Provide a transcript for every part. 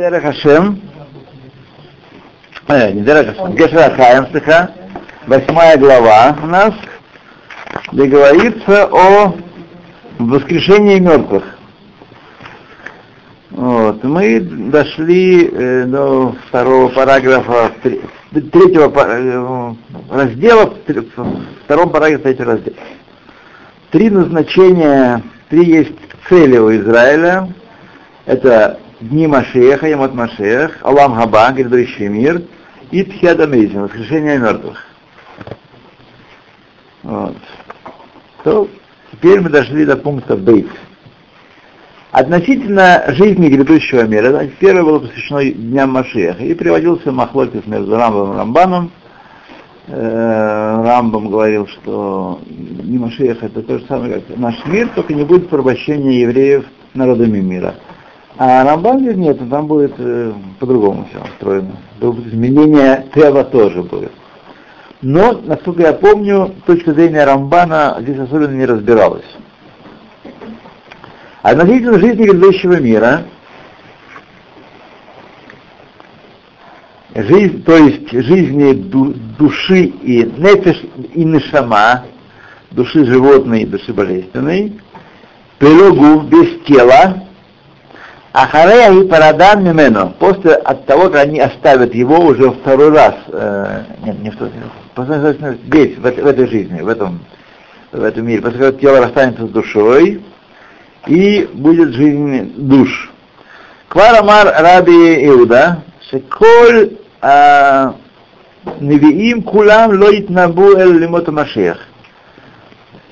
Дерех Хашем, э, не Дерех Хашем, Гешера Хаем, восьмая глава у нас, где говорится о воскрешении мертвых. Вот. Мы дошли э, до второго параграфа, третьего э, раздела, в втором параграфе третьего раздела. Три назначения, три есть цели у Израиля. Это дни Машеха, Ямот Машех, Алам Хаба, грядущий мир, и Тхиадамизм, воскрешение мертвых. Вот. То теперь мы дошли до пункта Бейт. Относительно жизни грядущего мира, первое было посвящено Дням Машеха, и приводился Махлокис между Рамбом и Рамбаном. Э, Рамбам говорил, что не Машех это то же самое, как наш мир, только не будет порабощения евреев народами мира. А Рамбан говорит, нет, там будет э, по-другому все устроено. Будет изменение Тева тоже будет. Но, насколько я помню, точка зрения Рамбана здесь особенно не разбиралась. Относительно жизни грядущего мира, жизнь, то есть жизни ду, души и нефиш и нешама, души животной и души божественной, прилогу без тела, Ахарея и парадан мимено, после от того, как они оставят его уже второй раз, э, нет, не в тот, здесь, в, в этой жизни, в этом, в этом мире, после того, как тело расстанется с душой, и будет жизнь душ. Кварамар Раби Иуда, шеколь а, Невиим кулам лоит набу эль лимота Машех.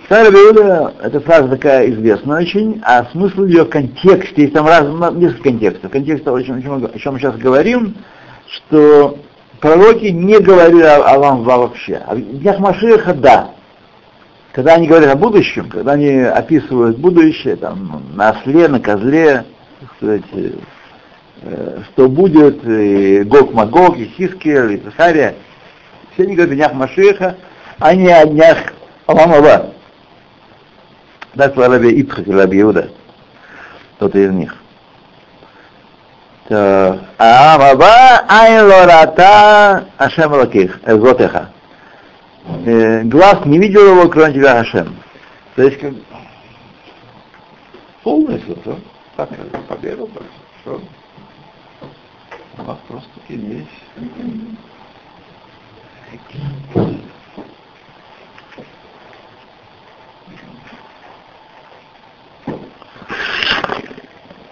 Старая Иуда, эта фраза такая известная очень, а смысл ее в контексте, есть там раз, несколько контекстов. Контекст того, о чем, о чем мы сейчас говорим, что пророки не говорили о, о Ламва вообще. А в днях Машеха, да. Когда они говорят о будущем, когда они описывают будущее, там, на осле, на козле, сказать, э, что будет, и Гог Магог, и Хискер, и Захария, все они говорят о днях Машеха, а не о днях Аламава. Так Раби Ицхак и Раби Иуда, кто-то из них. Амаба айн лората Ашем Лаких, Эзотеха. Глаз не видел его, кроме тебя, Хашем. То есть, как... полностью, да? Так, поверил, так, что? У вас просто есть.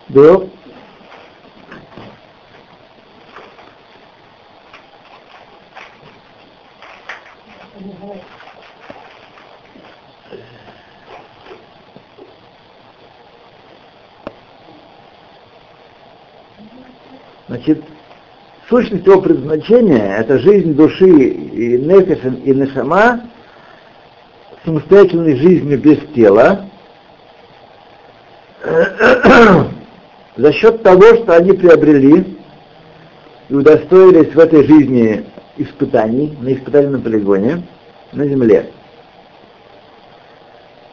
Да. Значит, сущность его предназначения – это жизнь души и нефиша, и нешама, самостоятельной жизнью без тела, за счет того, что они приобрели и удостоились в этой жизни испытаний, на испытательном полигоне, на земле.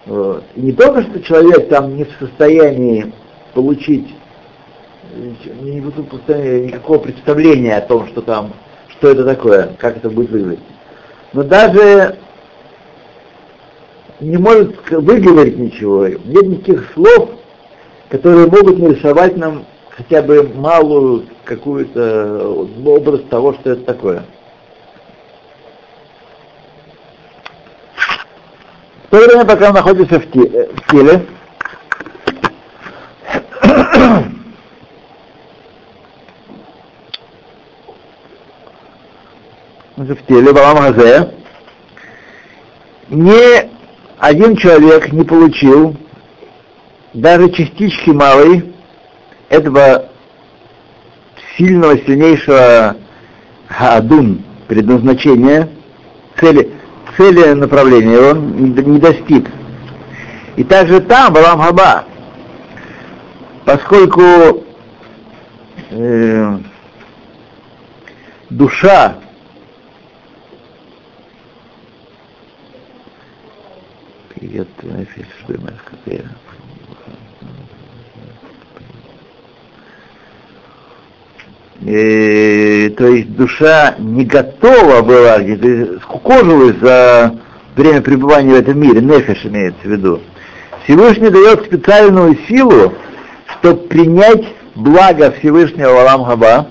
Вот. И не только, что человек там не в состоянии получить не в никакого представления о том, что там, что это такое, как это будет выглядеть. Но даже не может выговорить ничего, нет никаких слов, которые могут нарисовать нам хотя бы малую какую-то образ того, что это такое. В то время, пока он находится в, те, в теле, в теле Балам Хазе, ни один человек не получил даже частички малой этого сильного, сильнейшего адун, предназначения, цели, цели направления он не достиг. И также там, Балам Хаба, поскольку э, душа привет, Нефиш, э, то есть душа не готова была, скукожилась за время пребывания в этом мире, нефиш имеется в виду, Всевышний дает специальную силу, чтобы принять благо Всевышнего Валам Хаба,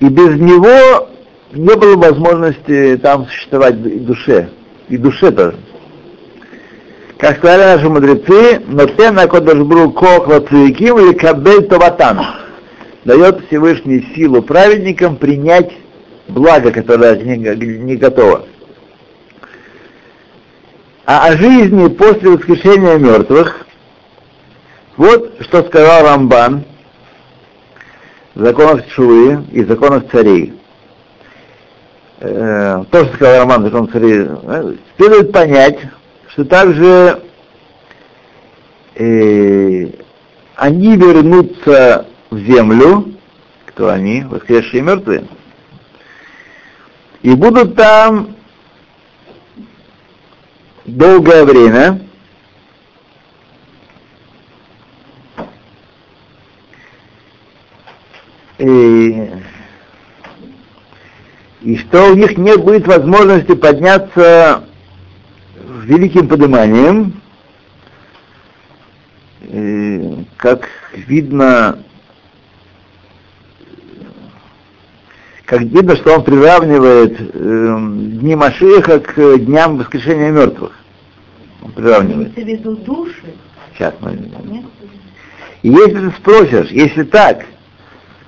и без него не было возможности там существовать и душе, и душе тоже. Как сказали наши мудрецы, но те на Кодашбру Кохла Цвиким или Кабель Таватан дает Всевышний силу праведникам принять благо, которое не, не готово. А о жизни после воскрешения мертвых, вот что сказал Рамбан в законах Чувы и законах царей. Э, то, что сказал Рамбан в законах царей, э, следует понять, что также э, они вернутся в землю, кто они, воскресшие мертвые, и будут там долгое время, и, и что у них не будет возможности подняться великим подниманием, и, как видно, как видно, что он приравнивает э, дни Машиха к дням воскрешения мертвых. Он приравнивает. в виду души? Сейчас мы... И если ты спросишь, если так,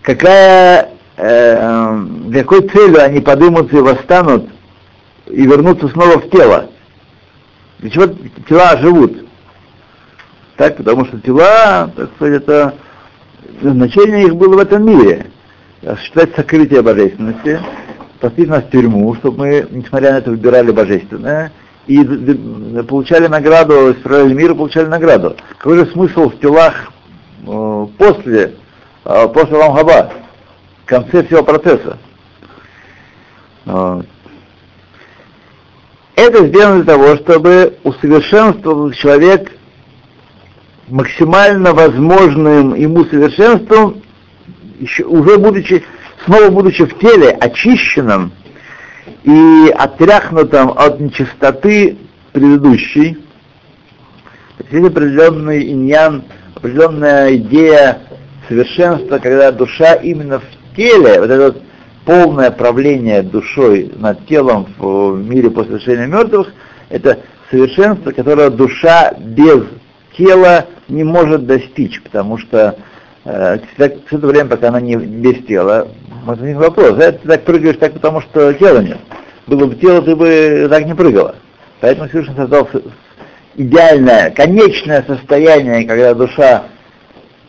какая, э, для какой целью они подымутся и восстанут и вернутся снова в тело? Для чего тела живут? Так, потому что тела, так сказать, это значение их было в этом мире. Осуществлять сокрытие божественности, посадить нас в тюрьму, чтобы мы, несмотря на это, выбирали божественное, и получали награду, исправляли мир и получали награду. Какой же смысл в телах э, после, э, после Ламхаба, в конце всего процесса? Вот. Это сделано для того, чтобы усовершенствовал человек максимально возможным ему совершенством, еще, уже будучи, снова будучи в теле, очищенным и отряхнутым от нечистоты предыдущей. Есть определенный иньян, определенная идея совершенства, когда душа именно в теле, вот этот полное правление душой над телом в мире после совершения мертвых, это совершенство, которое душа без тела не может достичь, потому что э, все это время, пока она не без тела, возникнет вопрос, а ты так прыгаешь так, потому что тела нет. Было бы тело, ты бы так не прыгала. Поэтому Всевышний создал идеальное, конечное состояние, когда душа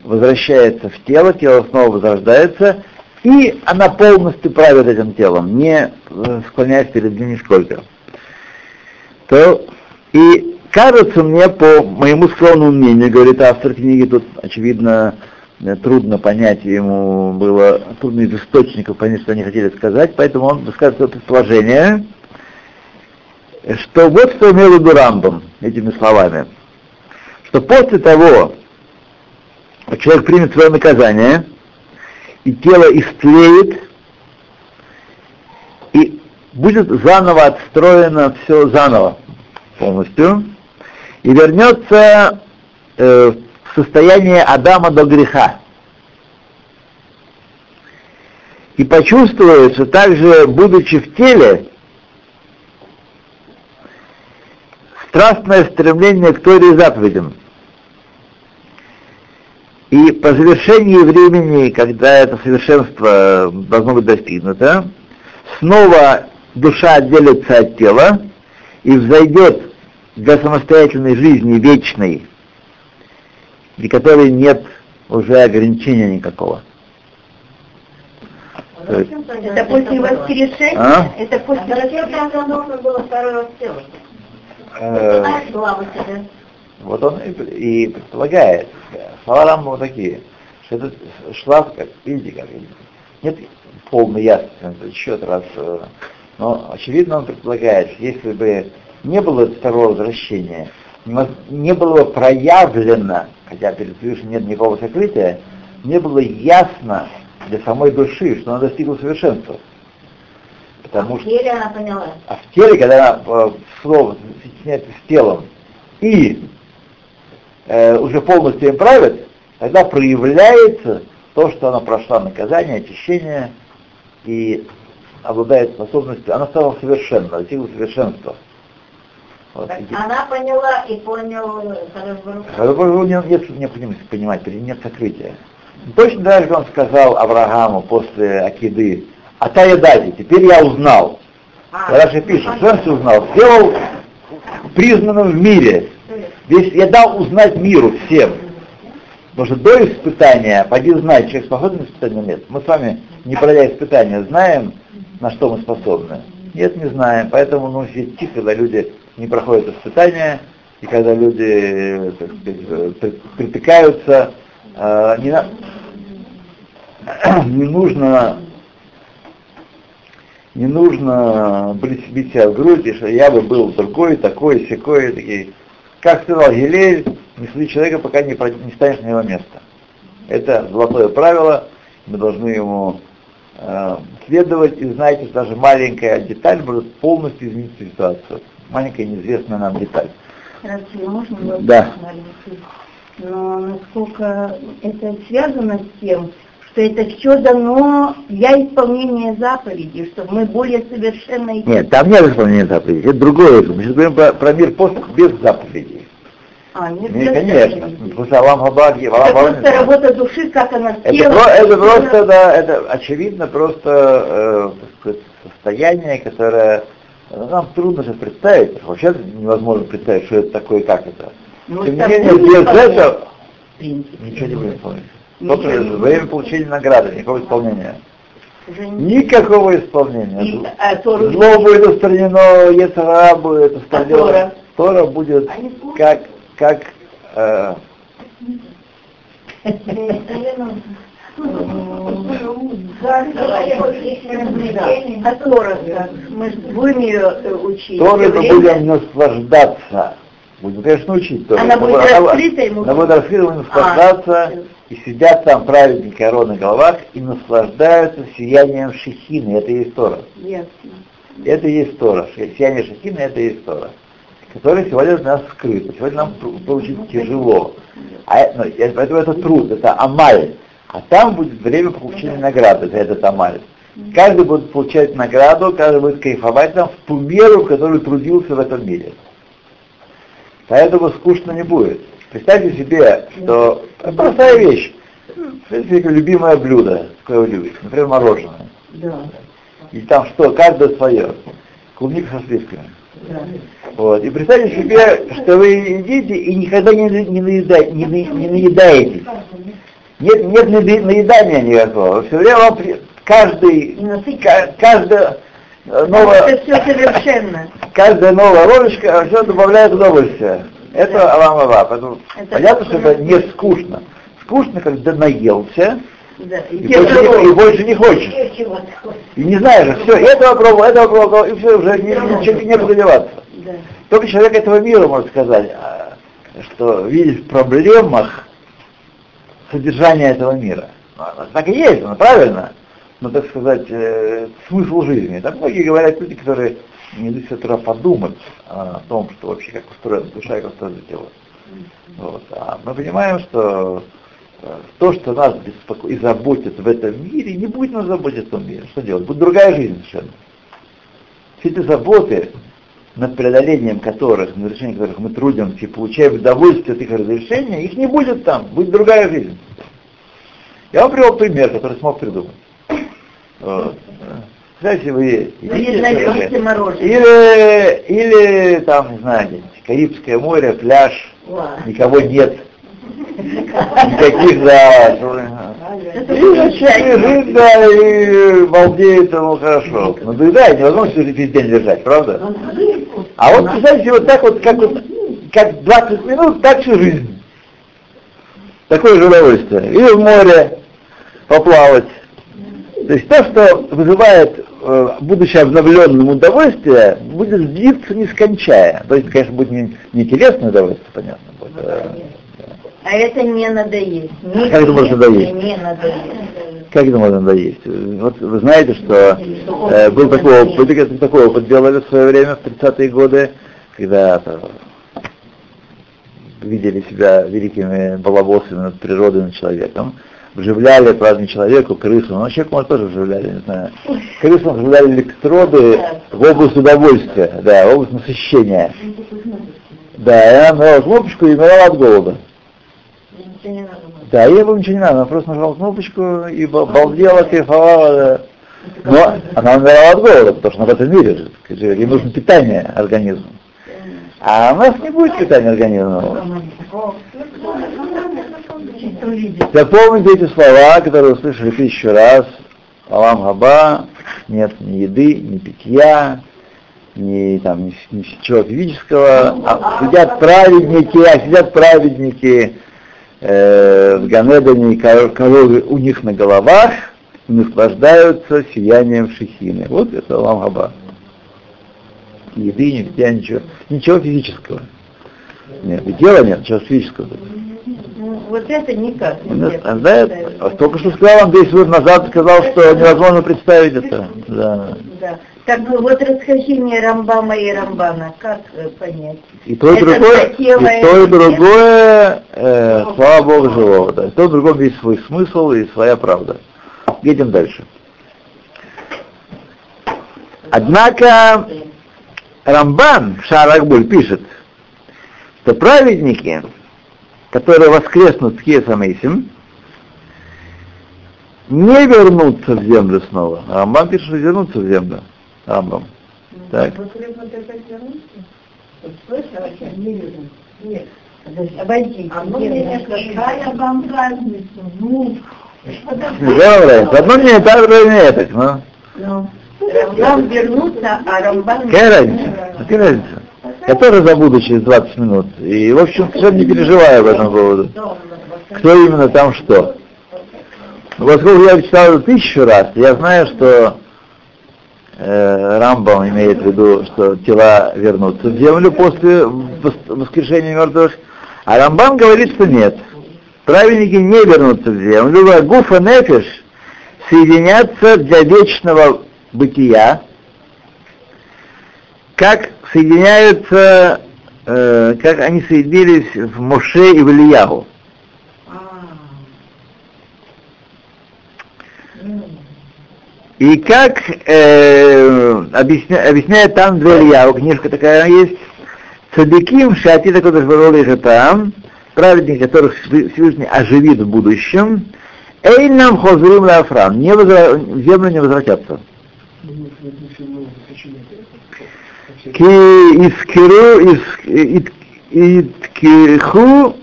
возвращается в тело, тело снова возрождается, и она полностью правит этим телом, не э, склоняясь перед ним нисколько. То, и кажется мне, по моему скромному мнению, говорит автор книги, тут, очевидно, э, трудно понять, ему было трудно из источников понять, что они хотели сказать, поэтому он высказывает это предположение, что вот что имел в виду Рамбом этими словами, что после того, как человек примет свое наказание, и тело истлеет, и будет заново отстроено все заново полностью, и вернется э, в состояние Адама до греха. И почувствует, что также, будучи в теле, страстное стремление к Торе и заповедям. И по завершении времени, когда это совершенство должно быть достигнуто, снова душа отделится от тела и взойдет для самостоятельной жизни вечной, при которой нет уже ограничения никакого. Это после воскрешения? А? Это после воскрешения нужно было второе воскрешение. Э, вот он и, и предполагает, слова Рамбама вот такие, что это шлаф, как, видите, как нет полной ясности на этот счет, раз, э, но очевидно он предполагает, что если бы не было второго возвращения, не было бы проявлено, хотя перед Всевышним нет никакого сокрытия, не было ясно для самой души, что она достигла совершенства. Потому а в теле она поняла. А в теле, когда она слово соединяется с телом и э, уже полностью им правит, тогда проявляется то, что она прошла наказание, очищение и обладает способностью, она стала совершенна, достигла совершенства. Вот. Она поняла и понял Харабару нет, нет необходимости понимать, нет сокрытия. Точно так же он сказал Аврааму после Акиды, а та едади, теперь я узнал. А, Раша пишет, что он узнал? Сделал признанным в мире. Весь, я дал узнать миру всем. Потому что до испытания, поди знать, человек способен на испытание нет. Мы с вами, не пройдя испытания, знаем, на что мы способны. Нет, не знаем. Поэтому ну, тихо, когда люди не проходят испытания, и когда люди так сказать, притыкаются, э, не, на... не нужно не нужно бить себя в грудь, что я бы был другой, такой, секой, такие. Как сказал Гилель, не суди человека, пока не, не станешь на его место. Это золотое правило, мы должны ему э, следовать, и знаете, что даже маленькая деталь может полностью изменить ситуацию. Маленькая неизвестная нам деталь. Разве можно да. Но насколько это связано с тем, что это все дано для исполнения заповедей, чтобы мы более совершенно... Нет, там нет исполнения заповедей, это другое. Мы сейчас говорим про, про мир после без заповедей. А, нет, нет конечно. Потому что Алам Хабаги, Алам Это просто работа души, как она это, про, это просто, да, это очевидно просто э, состояние, которое ну, нам трудно сейчас представить, вообще невозможно представить, что это такое, как это. Ну, Тем не менее, без этого ничего не будем помнить. Только время получения награды, никакого исполнения. Никакого исполнения. А, Зло будет устранено, Ецара будет устранено. А Тора? Будет как, как э, а Тора, мы будем ее учить. Торой мы будем наслаждаться. Будем, конечно, учить. Она будет раскрыта ему? Она будет раскрыта, будем наслаждаться. И сидят там праведники короны головах и наслаждаются сиянием Шехины. Это есть Тора. Yes. Это есть Тора. Сияние Шехины это есть Тора. Которое сегодня у нас скрыто. Сегодня нам получить тяжело. А, ну, поэтому это труд, это амаль. А там будет время получения награды за этот амаль. Каждый будет получать награду, каждый будет кайфовать там в ту меру, в которую трудился в этом мире. Поэтому скучно не будет. Представьте себе, что простая вещь. Это любимое блюдо, какое вы любите, например, мороженое. Да. И там что, каждое свое. Клубника со сливками. Да. Вот. И представьте себе, что вы едите и никогда не, не, наеда, не, не наедаетесь. Нет, нет наедания никакого. Все время вам каждый, каждая новая, это все совершенно. каждая новая ложечка все добавляет удовольствие. Это. Алам Поэтому это понятно, что это не скучно. Скучно, когда наелся, да. И, и, больше не, и больше не хочешь. И не знаешь, все, этого пробовал, этого пробовал, и все, уже не, ничего не буду деваться. Да. Только человек этого мира может сказать, а, что видит в проблемах содержание этого мира. Ну, так и есть, правильно, но, так сказать, э, смысл жизни. Так многие говорят люди, которые не здесь утра подумать о том, что вообще как устроена душа и как устроено тело. Вот. А мы понимаем, что э, то, что нас беспокоит и заботит в этом мире, не будет нас заботить в том мире. Что делать? Будет другая жизнь совершенно. Все эти заботы, над преодолением которых, над решением которых мы трудимся и получаем удовольствие от их разрешения, их не будет там, будет другая жизнь. Я вам привел пример, который смог придумать. Вот. Знаете, вы едите, или, или там, не знаю, Карибское море, пляж, никого нет. Никаких, да. И человек лежит, да, и балдеет, ему хорошо. Ну, да, невозможно все весь день лежать, правда? А вот, представьте, вот так вот, как вот, как 20 минут, так всю жизнь. Такое же удовольствие. Или в море поплавать. То есть то, что вызывает будучи обновленным удовольствие, будет длиться нескончая. То есть, конечно, будет не, не телесное удовольствие, понятно. Будет, э, А это не надоест. Не как это может надоесть? Не надоест. Как это можно надоесть? Вот вы знаете, что э, был такой опыт, такой опыт делали в свое время, в 30-е годы, когда видели себя великими балабосами над природой, над человеком, вживляли, правда, человеку, крысу, но человек, может, тоже вживляли, не знаю. Крысам вживляли электроды в область удовольствия, да, в область насыщения. Да, и она нажала кнопочку и умирала от голода. Да, ей было ничего не надо, она просто нажала кнопочку и балдела, кайфовала. Но она умирала от голода, потому что она в этом мире живет, ей нужно питание организму. А у нас не будет питания организма. Запомните эти слова, которые услышали тысячу раз. Алам Хаба, нет ни еды, ни питья, ни, там, ни, ничего физического. А сидят праведники, а сидят праведники э, в Ганедане, коровы у них на головах, и наслаждаются сиянием шехины. Вот это Алам Хаба еды, ни питья, ничего, ничего физического. Нет, тела нет, ничего физического. Ну, вот это никак. А, да, а только что сказал вам 10 минут назад, сказал, что невозможно представить это. Да. да. Так ну, вот расхождение Рамбама и Рамбана, как э, понять? И то, и другое, и то, и другое, э, слава Богу, живого. Да. И то, и другое есть свой смысл и своя правда. Едем дальше. Однако Рамбан Шаракбуль пишет, что праведники, которые воскреснут в Кесамейсим, не вернутся в землю снова. А Рамбан пишет, что вернутся в землю. Рамбам. Так. Обойди. А ну, какая вам разница? Ну, Одно мне так, другое не так, ну. Ну. Рамбам вернутся, а Рамбан... Какая разница? Какая разница? Я тоже забуду через 20 минут. И, в общем, совершенно не переживаю об этом поводу. Кто именно там что. Но поскольку я читал это тысячу раз, я знаю, что э, Рамбам имеет в виду, что тела вернутся в землю после воскрешения мертвых, а Рамбан говорит, что нет. Праведники не вернутся в землю, а Гуфа Нефиш соединятся для вечного бытия, как соединяются, э, как они соединились в Моше и в Ильяву. И как э, объясня, объясняет там для Ильяву, книжка такая есть, Цадиким Шати такой их там, праведник, которых Всевышний оживит в будущем, Эйнам Хозрим Лафран, не возра... в землю не возвратятся. Ки искиру иткиху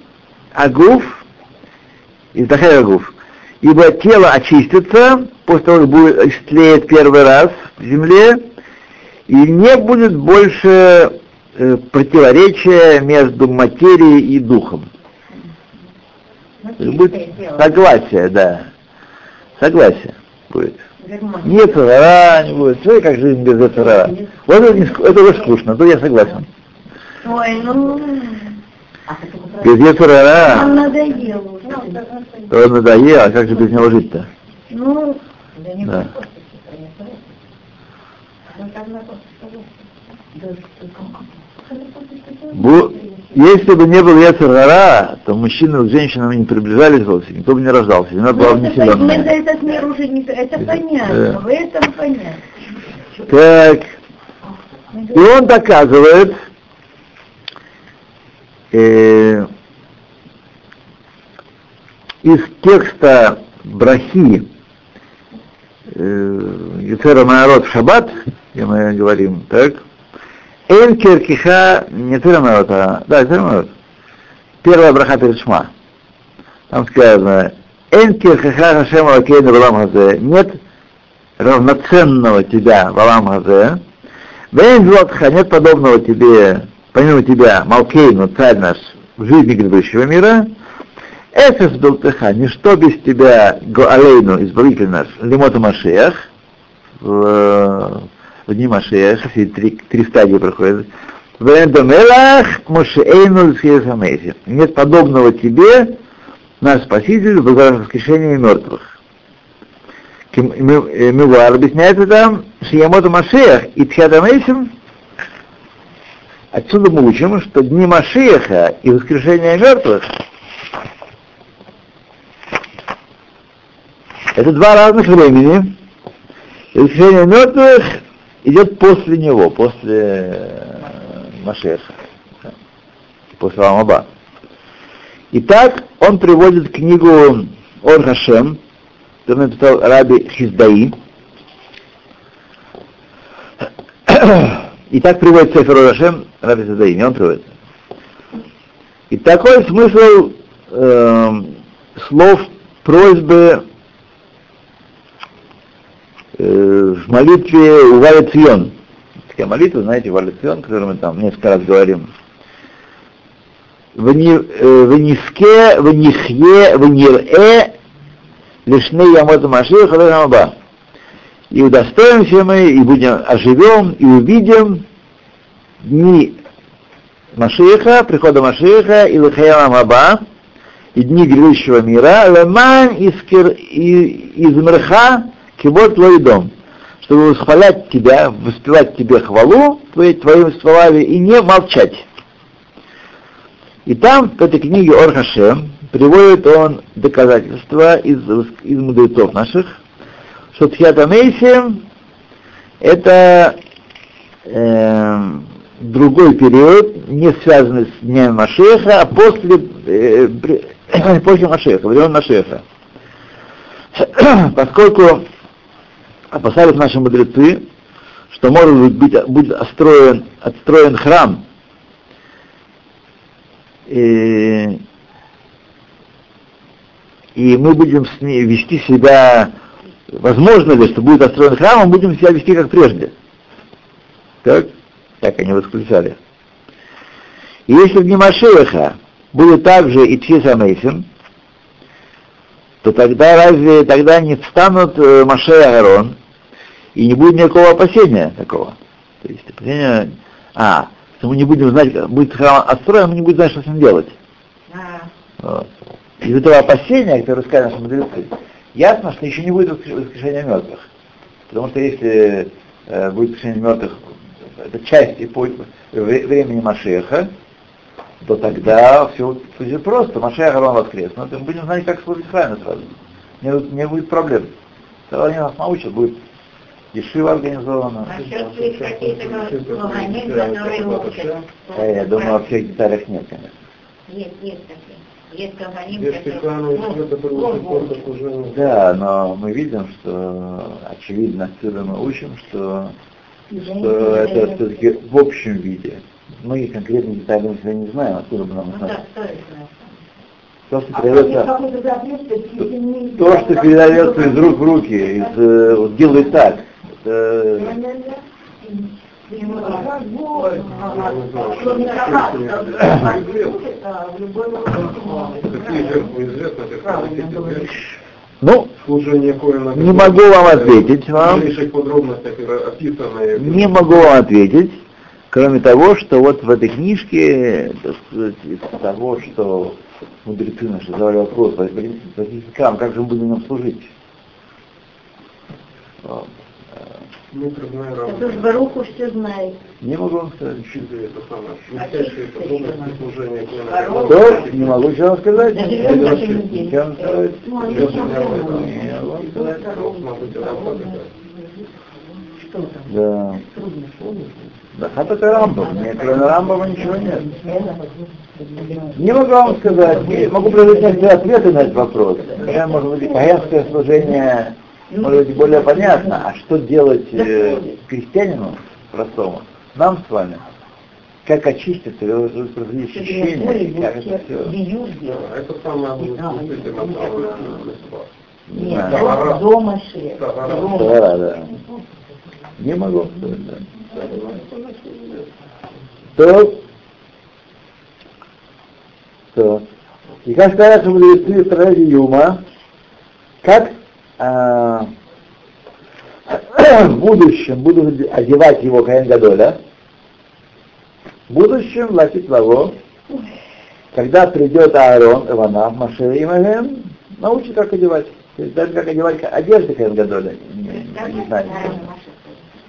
агуф, издахай агуф. Ибо тело очистится после того, как будет истлеет первый раз в земле, и не будет больше э, противоречия между материей и духом. Будет согласие, да. Согласие будет. Нет царара не будет. Смотри, как жизнь без царара. Вот это, не, это уже скучно, то я согласен. Ой, ну... Без царара... Он надоел. Он надоел, а как же без него жить-то? Ну... Да. Бу... Если бы не был Яцергара, то мужчины с женщинами не приближались вовсе, никто бы не рождался, земля была ну, внеселенная. Мы за этот мир уже не... Это понятно, да. в этом понятно. Так, и он доказывает, э, из текста Брахи э, Юцера Маород в Шаббат, где мы говорим, так, Эн киркиха, не Тирамарот, а, да, Тирамарот. Первая браха перед Шма. Там сказано, Эн киркиха Хашем Алакейна Валам Хазе. Нет равноценного тебя Валам Хазе. Вен Злотха, нет подобного тебе, помимо тебя, Малкейну, царь наш, в жизни грядущего мира. Эфес Белтеха, ничто без тебя, Гоалейну, избавитель наш, Лимота Машиях, в в дни Машеха, все три, три стадии проходят. Вендамелах Мошеэйну Хамейси. Нет подобного тебе, наш Спаситель, в воскрешении мертвых. Мивар объясняет это, Шиямота Машеях и Тхиатамейсим, Отсюда мы учим, что дни Машеха и воскрешения мертвых это два разных времени. Воскрешение мертвых идет после него, после Машеха, после Ламаба. Итак, он приводит книгу Ор Хашем, который написал Раби Хиздаи. И так приводит Сефер Ор Хашем, Раби Хиздаи, не он приводит. И такой смысл э, слов просьбы э, в молитве Ували Цион. Такая молитва, знаете, Ували Цион, которую мы там несколько раз говорим. Вениске, венихе, венирэ, лишны ямот Машиах, Хаба. И удостоимся мы, и будем, оживем, и увидим дни Машиха, прихода Машиха, и Лахаям Аба, и дни грядущего мира, леман из мрха кибот твой дом, чтобы восхвалять тебя, воспевать тебе хвалу, твоей, твоим славе, и не молчать. И там, в этой книге Орхашем, приводит он доказательства из, из мудрецов наших, что Тхиатамейси это э, другой период, не связанный с днем Машеха, а после, э, после Машеха, времен Машеха. Поскольку опасались наши мудрецы, что может быть будет отстроен, отстроен храм и, и мы будем с ней вести себя, возможно ли, что будет отстроен храм, мы будем себя вести как прежде. Так? Так они восклицали. И если в Немашеха будет также и Тфиса Мейсин, то тогда разве тогда не встанут э, Маше и Аарон, и не будет никакого опасения такого. То есть опасения, а, что мы не будем знать, будет храм отстроен, мы не будем знать, что с ним делать. Вот. Из этого опасения, которое сказали наши мудрецы, ясно, что еще не будет воскрешения мертвых. Потому что если э, будет воскрешение мертвых, это часть эпохи, времени Машеха, то тогда все будет просто. Машех Арон воскреснут, и мы будем знать, как служить храме сразу. Не, не будет проблем. Тогда они нас научат, будет Ешива организована. А сейчас есть какие-то магазины, которые учат. Я думаю, во всех деталях нет, конечно. Есть, есть такие. Есть компании, ну, Да, но мы видим, что очевидно отсюда мы учим, что, что это все-таки в общем виде. Мы конкретные детали мы не знаем, откуда бы нам знать. То, что передается, то, то, что передается из рук в руки, из, э, вот делает так, Ну, не могу вам ответить вам. Не могу вам ответить, кроме того, что вот в этой книжке, так сказать, из того, что мудрецы наши задавали вопрос, как же мы будем нам служить? Это же Баруху все знает. Не могу вам сказать. Это самое. Мельчайшие подробности служения Что? Не могу ничего вам сказать. Ничего вам сказать. Да. Да, это это Рамбов. Мне кроме Рамбова ничего нет. Не могу вам сказать. Могу предложить ответы на этот вопрос. Я, может быть, хаянское служение может быть более понятно, а что делать э, крестьянину простому, нам с вами, как очиститься, производить очищение, как это все. Это самое Нет, дома шея. Да, да. Не могу сказать, да. То, то. И как сказать, что мудрецы Юма, как а, в будущем буду одевать его Каэн Гадоля, В будущем латит лаво, когда придет Аарон, Ивана, Маше и Маген, научит, как одевать. То есть даже как одевать одежды Каэнгадоля, не, не, не знаю.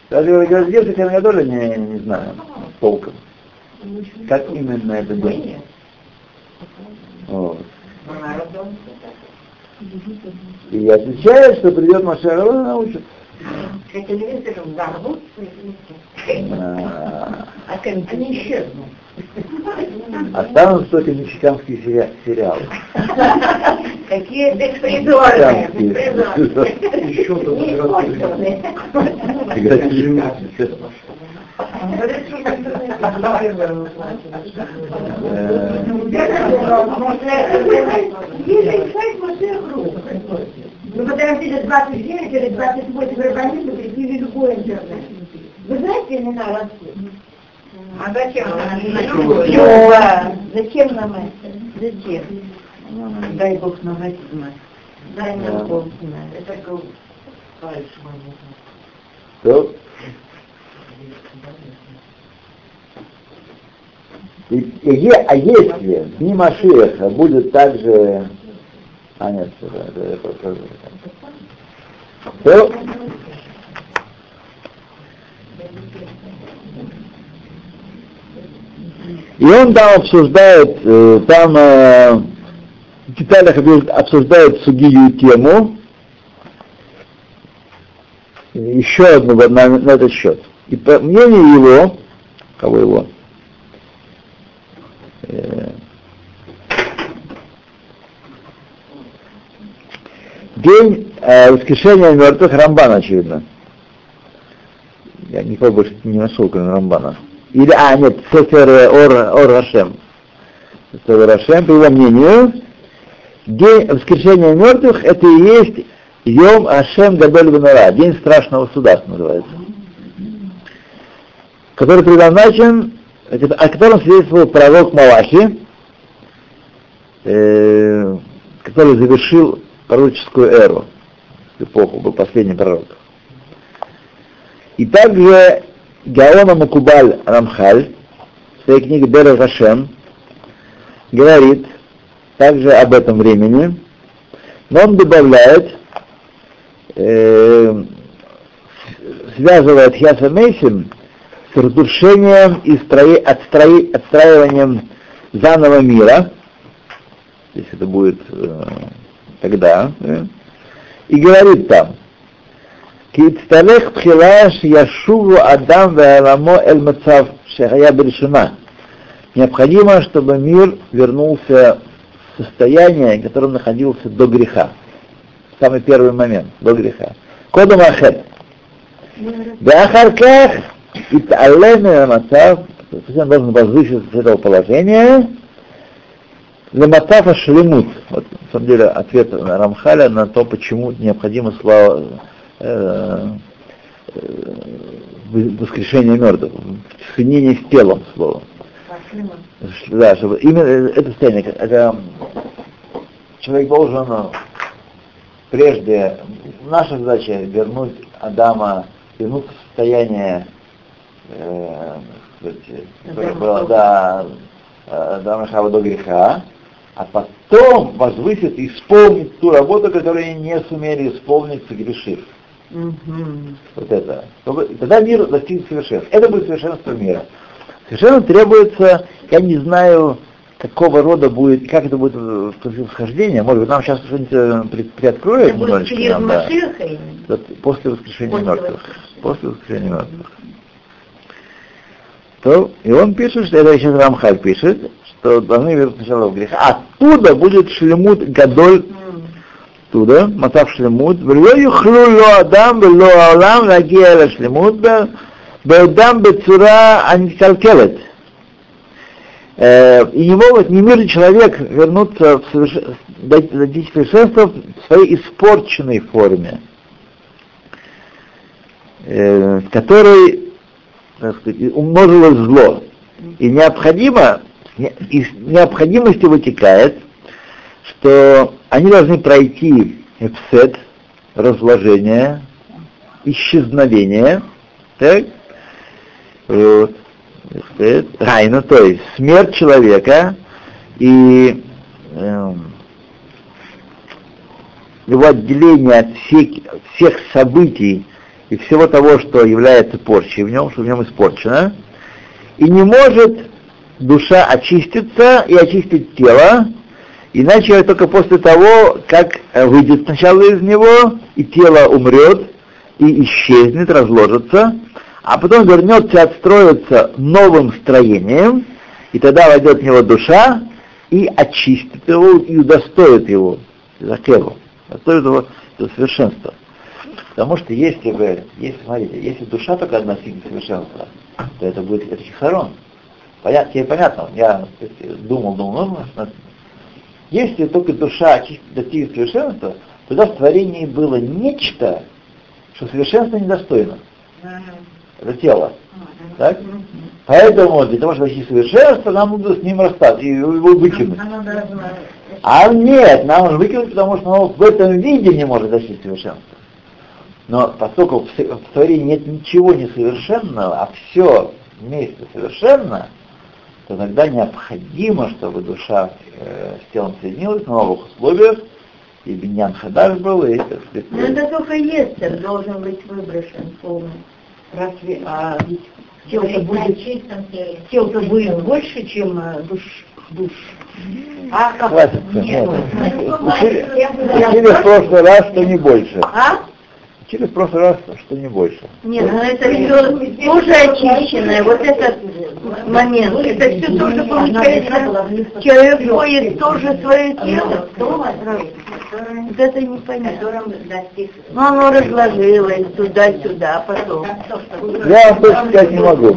Даже как одежды Каэнгадоля не, не знаю толком. Как именно это делать? Вот. И отвечает, что придет Аарон и научит. телевизором взорвутся а они исчезнут. Останутся только мексиканские сери- сериалы. Какие беспризорные. Еще тут Если искать Машех Ру. Ну, потому что через 29 или 28 рабанитов прикрыли любой интернет. Вы знаете имена растут? А зачем нам Зачем нам это? Зачем? Дай Бог нам это знать. Дай Да. нам Бог знать. Это глупо. То. И, и а если дни Машеха будет также... А нет, это, это, это, это- то и он там обсуждает, э, там э, в деталях обсуждает сугию тему, еще одну на- на этот счет. И по мнению его, кого его, э, день э, воскрешения мертвых Рамбана, очевидно. Я никого больше не нашел, кроме Рамбана. Или, а, нет, Сефер э, Ор, Ор Рашем. Сефер Рашем, по его мнению, день воскрешения мертвых это и есть Йом Ашем Гадоль Венера, день страшного суда, называется, который предназначен, о котором свидетельствовал пророк Малахи, э, который завершил пророческую эру, эпоху, был последний пророк. И также Гаона Макубаль Рамхаль в своей книге Бера Хашем говорит также об этом времени, но он добавляет, э, связывает Хьяса Мейсим с разрушением и строи, отстрои, отстраиванием заново мира, если это будет э, тогда, э, и говорит там, Кицталех пхилаш яшуву Адам веаламо эль мацав шахая берешуна. Необходимо, чтобы мир вернулся в состояние, в котором находился до греха. Самый первый момент, до греха. Кодом ахет. Беахарках и таалеме мацав, он должен возвыситься с этого положения, Ламатафа шлемут. Вот, на самом деле, ответ Рамхаля на то, почему необходимо слава, э, э, воскрешение мертвых, соединение с телом слова. Да, чтобы именно это состояние, это человек должен прежде, наша задача вернуть Адама, вернуть в состояние, э, так сказать, которое было до, э, до Махава, до греха, а потом возвысит и исполнит ту работу, которую они не сумели исполнить, согрешив. Вот это. Чтобы- Тогда мир достигнет совершенства. Это будет совершенство мира. Совершенно требуется, я не знаю, какого рода будет, как это будет э, восхождение. Может быть, нам сейчас что-нибудь э, при- приоткроет Это будет немножечко нам, да. После воскрешения мертвых. После воскрешения мертвых. То, и он пишет, что это сейчас Рамхаль пишет, что должны вернуться сначала в грех. Оттуда будет шлемут гадоль оттуда, מצב שלמות, ולא יוכלו לא אדם ולא העולם להגיע אל השלמות ב- בעודם бецура המתקלקלת. Э, И не могут ни мир, ни человек вернуться в соверш- дойти- достичь совершенства в своей испорченной форме, э, в которой так сказать, умножилось зло. И необходимо, не- из необходимости вытекает, что они должны пройти эпсет, разложение, исчезновение, так? Вот. Райна, то есть смерть человека и эм, его отделение от всех, всех событий и всего того, что является порчей в нем, что в нем испорчено, и не может душа очиститься и очистить тело, иначе только после того, как выйдет сначала из него, и тело умрет, и исчезнет, разложится, а потом вернется, отстроится новым строением, и тогда войдет в него душа и очистит его, и удостоит его, закеву, достоит его до совершенства. Потому что если бы, если, смотрите, если душа только одна достигнет совершенства, то это будет это хихарон. Понятно, тебе понятно, я думал, думал, ну, если только душа достигнет совершенства, тогда в творении было нечто, что совершенство недостойно. Это тело. Так? Поэтому для того, чтобы достичь совершенства, нам нужно с ним расстаться и его выкинуть. А нет, нам нужно выкинуть, потому что он в этом виде не может достичь совершенства. Но поскольку в творении нет ничего несовершенного, а все вместе совершенно, то тогда необходимо, чтобы душа э, с телом соединилась на новых условиях, и Беньян Хадаш был, и, так сказать... Но это только Ецер должен быть выброшен полностью. Разве, а ведь тело будет, тело будет больше, чем э, душ, душ. А как? Хватит, нет. Учили, учили в прошлый раз, что не больше. А? Через прошлый раз, что не больше. Нет, но это все тоже очищенное. Вот этот момент, это все тоже получается. Человек ходит тоже свое тело. Вот это непонятно. Но оно разложилось туда-сюда, а потом. Я вам точно сказать не могу.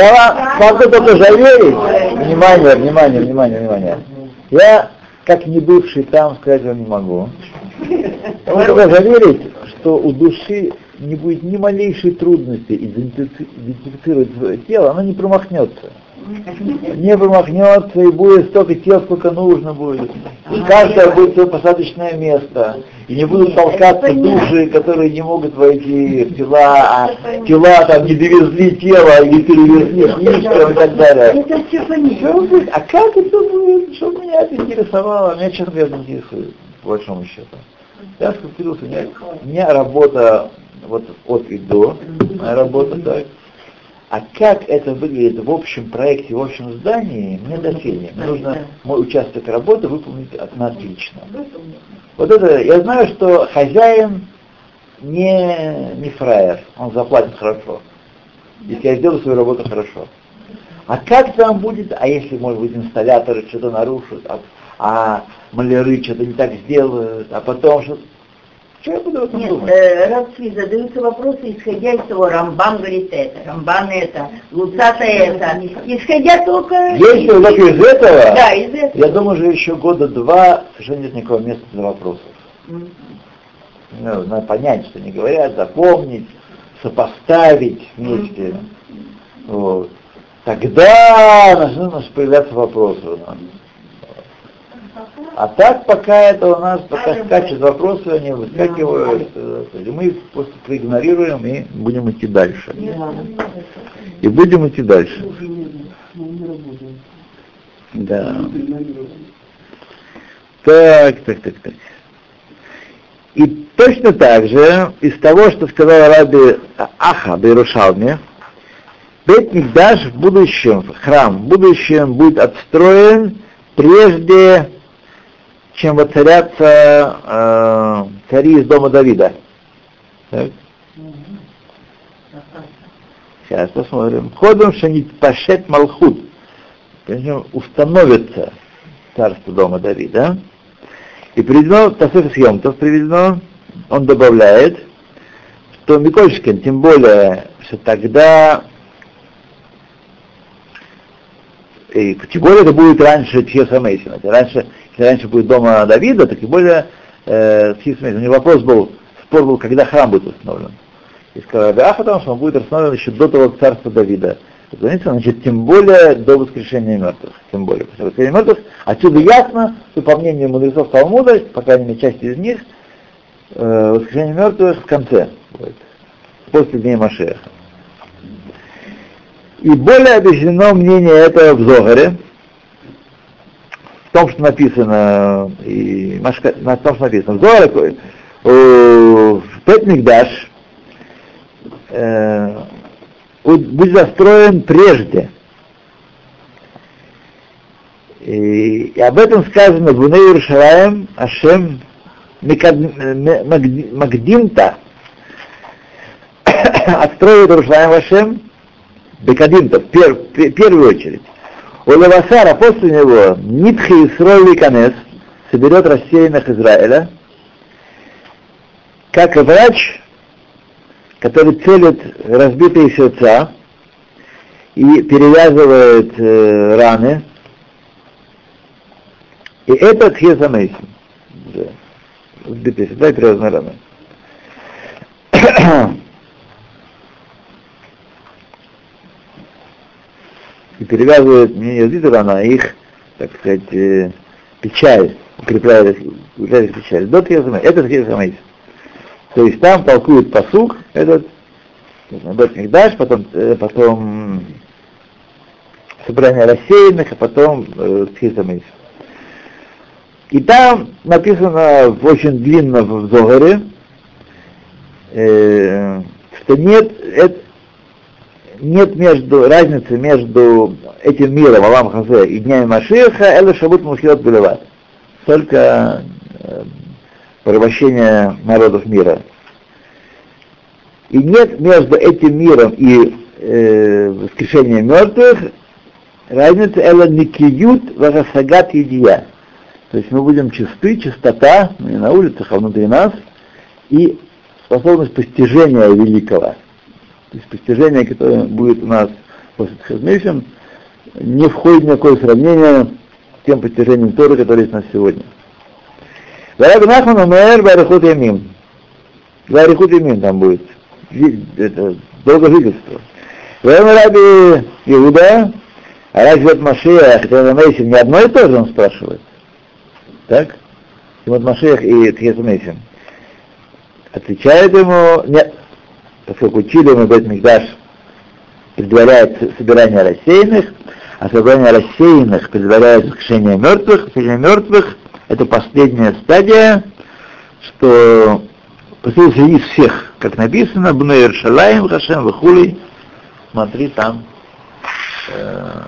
Я могу только заверить, внимание, внимание, внимание, внимание. Я, как не бывший там, сказать вам не могу. Я могу заверить, что у души не будет ни малейшей трудности идентифицировать свое тело, она не промахнется. Не промахнется и будет столько тел, сколько нужно будет. И каждое будет свое посадочное место. И не будут толкаться души, которые не могут войти в тела, а тела там не довезли тело или перевезли слишком и так далее. Все понятно. А как это будет? Что меня это интересовало? Меня, честно говоря, интересует, по большому счету. Я сконцентрировался, у меня, у меня работа вот от и до, моя работа, так. А как это выглядит в общем проекте, в общем здании, мне до. Мне нужно мой участок работы выполнить на отлично. Вот это, я знаю, что хозяин не, не фраер, он заплатит хорошо, если я сделаю свою работу хорошо. А как там будет, а если, может быть, инсталляторы что-то нарушат, а, а маляры что-то не так сделают, а потом что что я буду Нет, думать? Э, задаются вопросы, исходя из того, Рамбан говорит это, Рамбан это, Луцата это, исходя только... Если только из этого, да, из этого. я думаю, что еще года два совершенно нет никакого места для вопросов. Mm. Ну, надо понять, что они говорят, запомнить, сопоставить вместе. Mm. Вот. Тогда начнут появляться вопросы у нас. А так пока это у нас, пока скачут вопросы, они выскакивают, э, мы их просто проигнорируем и будем идти дальше. И будем идти дальше. Да. Так, так, так, так. И точно так же, из того, что сказал Раби Аха Берушалме, Бет Мигдаш в будущем, храм в будущем будет отстроен прежде чем воцарятся э, цари из дома Давида. Так. Сейчас посмотрим. Ходом шанит пашет малхут. Установится царство дома Давида. И приведено, Тасеф Съемтов приведено, он добавляет, что Микольшкин, тем более, что тогда и более это будет раньше Тхеса Мейсина. Раньше если раньше будет дома Давида, так и более э, У него вопрос был, спор был, когда храм будет установлен. И сказал Абиаха, потому что он будет установлен еще до того царства Давида. Знаете, значит, тем более до воскрешения мертвых. Тем более после воскрешения мертвых. Отсюда ясно, что по мнению мудрецов Талмуда, по крайней мере, части из них, э, воскрешение мертвых в конце будет. После дней Машеха. И более объяснено мнение это в Зогаре, в том, что написано, и Машка, на том, что написано в Зогаре, в Петмикдаш э, будет застроен прежде. И, и об этом сказано в Иерушалаем Ашем Магдимта отстроит Иерушалаем Ашем Бекадимта в пер, первую очередь. У Левасара после него Нитхи Исрой Канес соберет рассеянных Израиля, как врач, который целит разбитые сердца и перевязывает э, раны. И это Тхезамейсин. Разбитые сердца и перевязанные раны. и перевязывает не разбитые раны, а их, так сказать, э, печаль, укрепляет, укрепляет их печаль. До Тхезамейсин. Это Тхезамейсин. То есть там толкует посук этот, Бет Мигдаш, потом, э, потом собрание рассеянных, а потом э, Тхисамис. И там написано очень длинно в Зогаре, э, что нет, это, нет между, разницы между этим миром, Алам Хазе, и днями Машиха, это Шабут Мухилат Булеват. Только э, порабощение народов мира. И нет между этим миром и э, воскрешением мертвых разницы эла никиют варасагат едия. То есть мы будем чисты, чистота, не на улицах, а внутри нас, и способность постижения великого. То есть постижение, которое будет у нас после Тхазмишем, не входит в никакое сравнение с тем постижением Торы, которое есть у нас сегодня. Вараг Нахман умер Варихут Ямим. Варихут Ямим там будет. Это, долгожительство. Варам Раби Иуда, а разве от Машея, хотя на Мейсин не одно и то же он спрашивает. Так? Тимот Машеях и Тхес Мейсин. Отвечает ему, нет, поскольку учили мы Бет Мигдаш предваряет собирание рассеянных, а собрание рассеянных предваряет воскрешение мертвых, воскрешение мертвых это последняя стадия, что последовательно из всех, как написано, Бнуэр Шалаем, Хашем, Вахули, смотри там, э,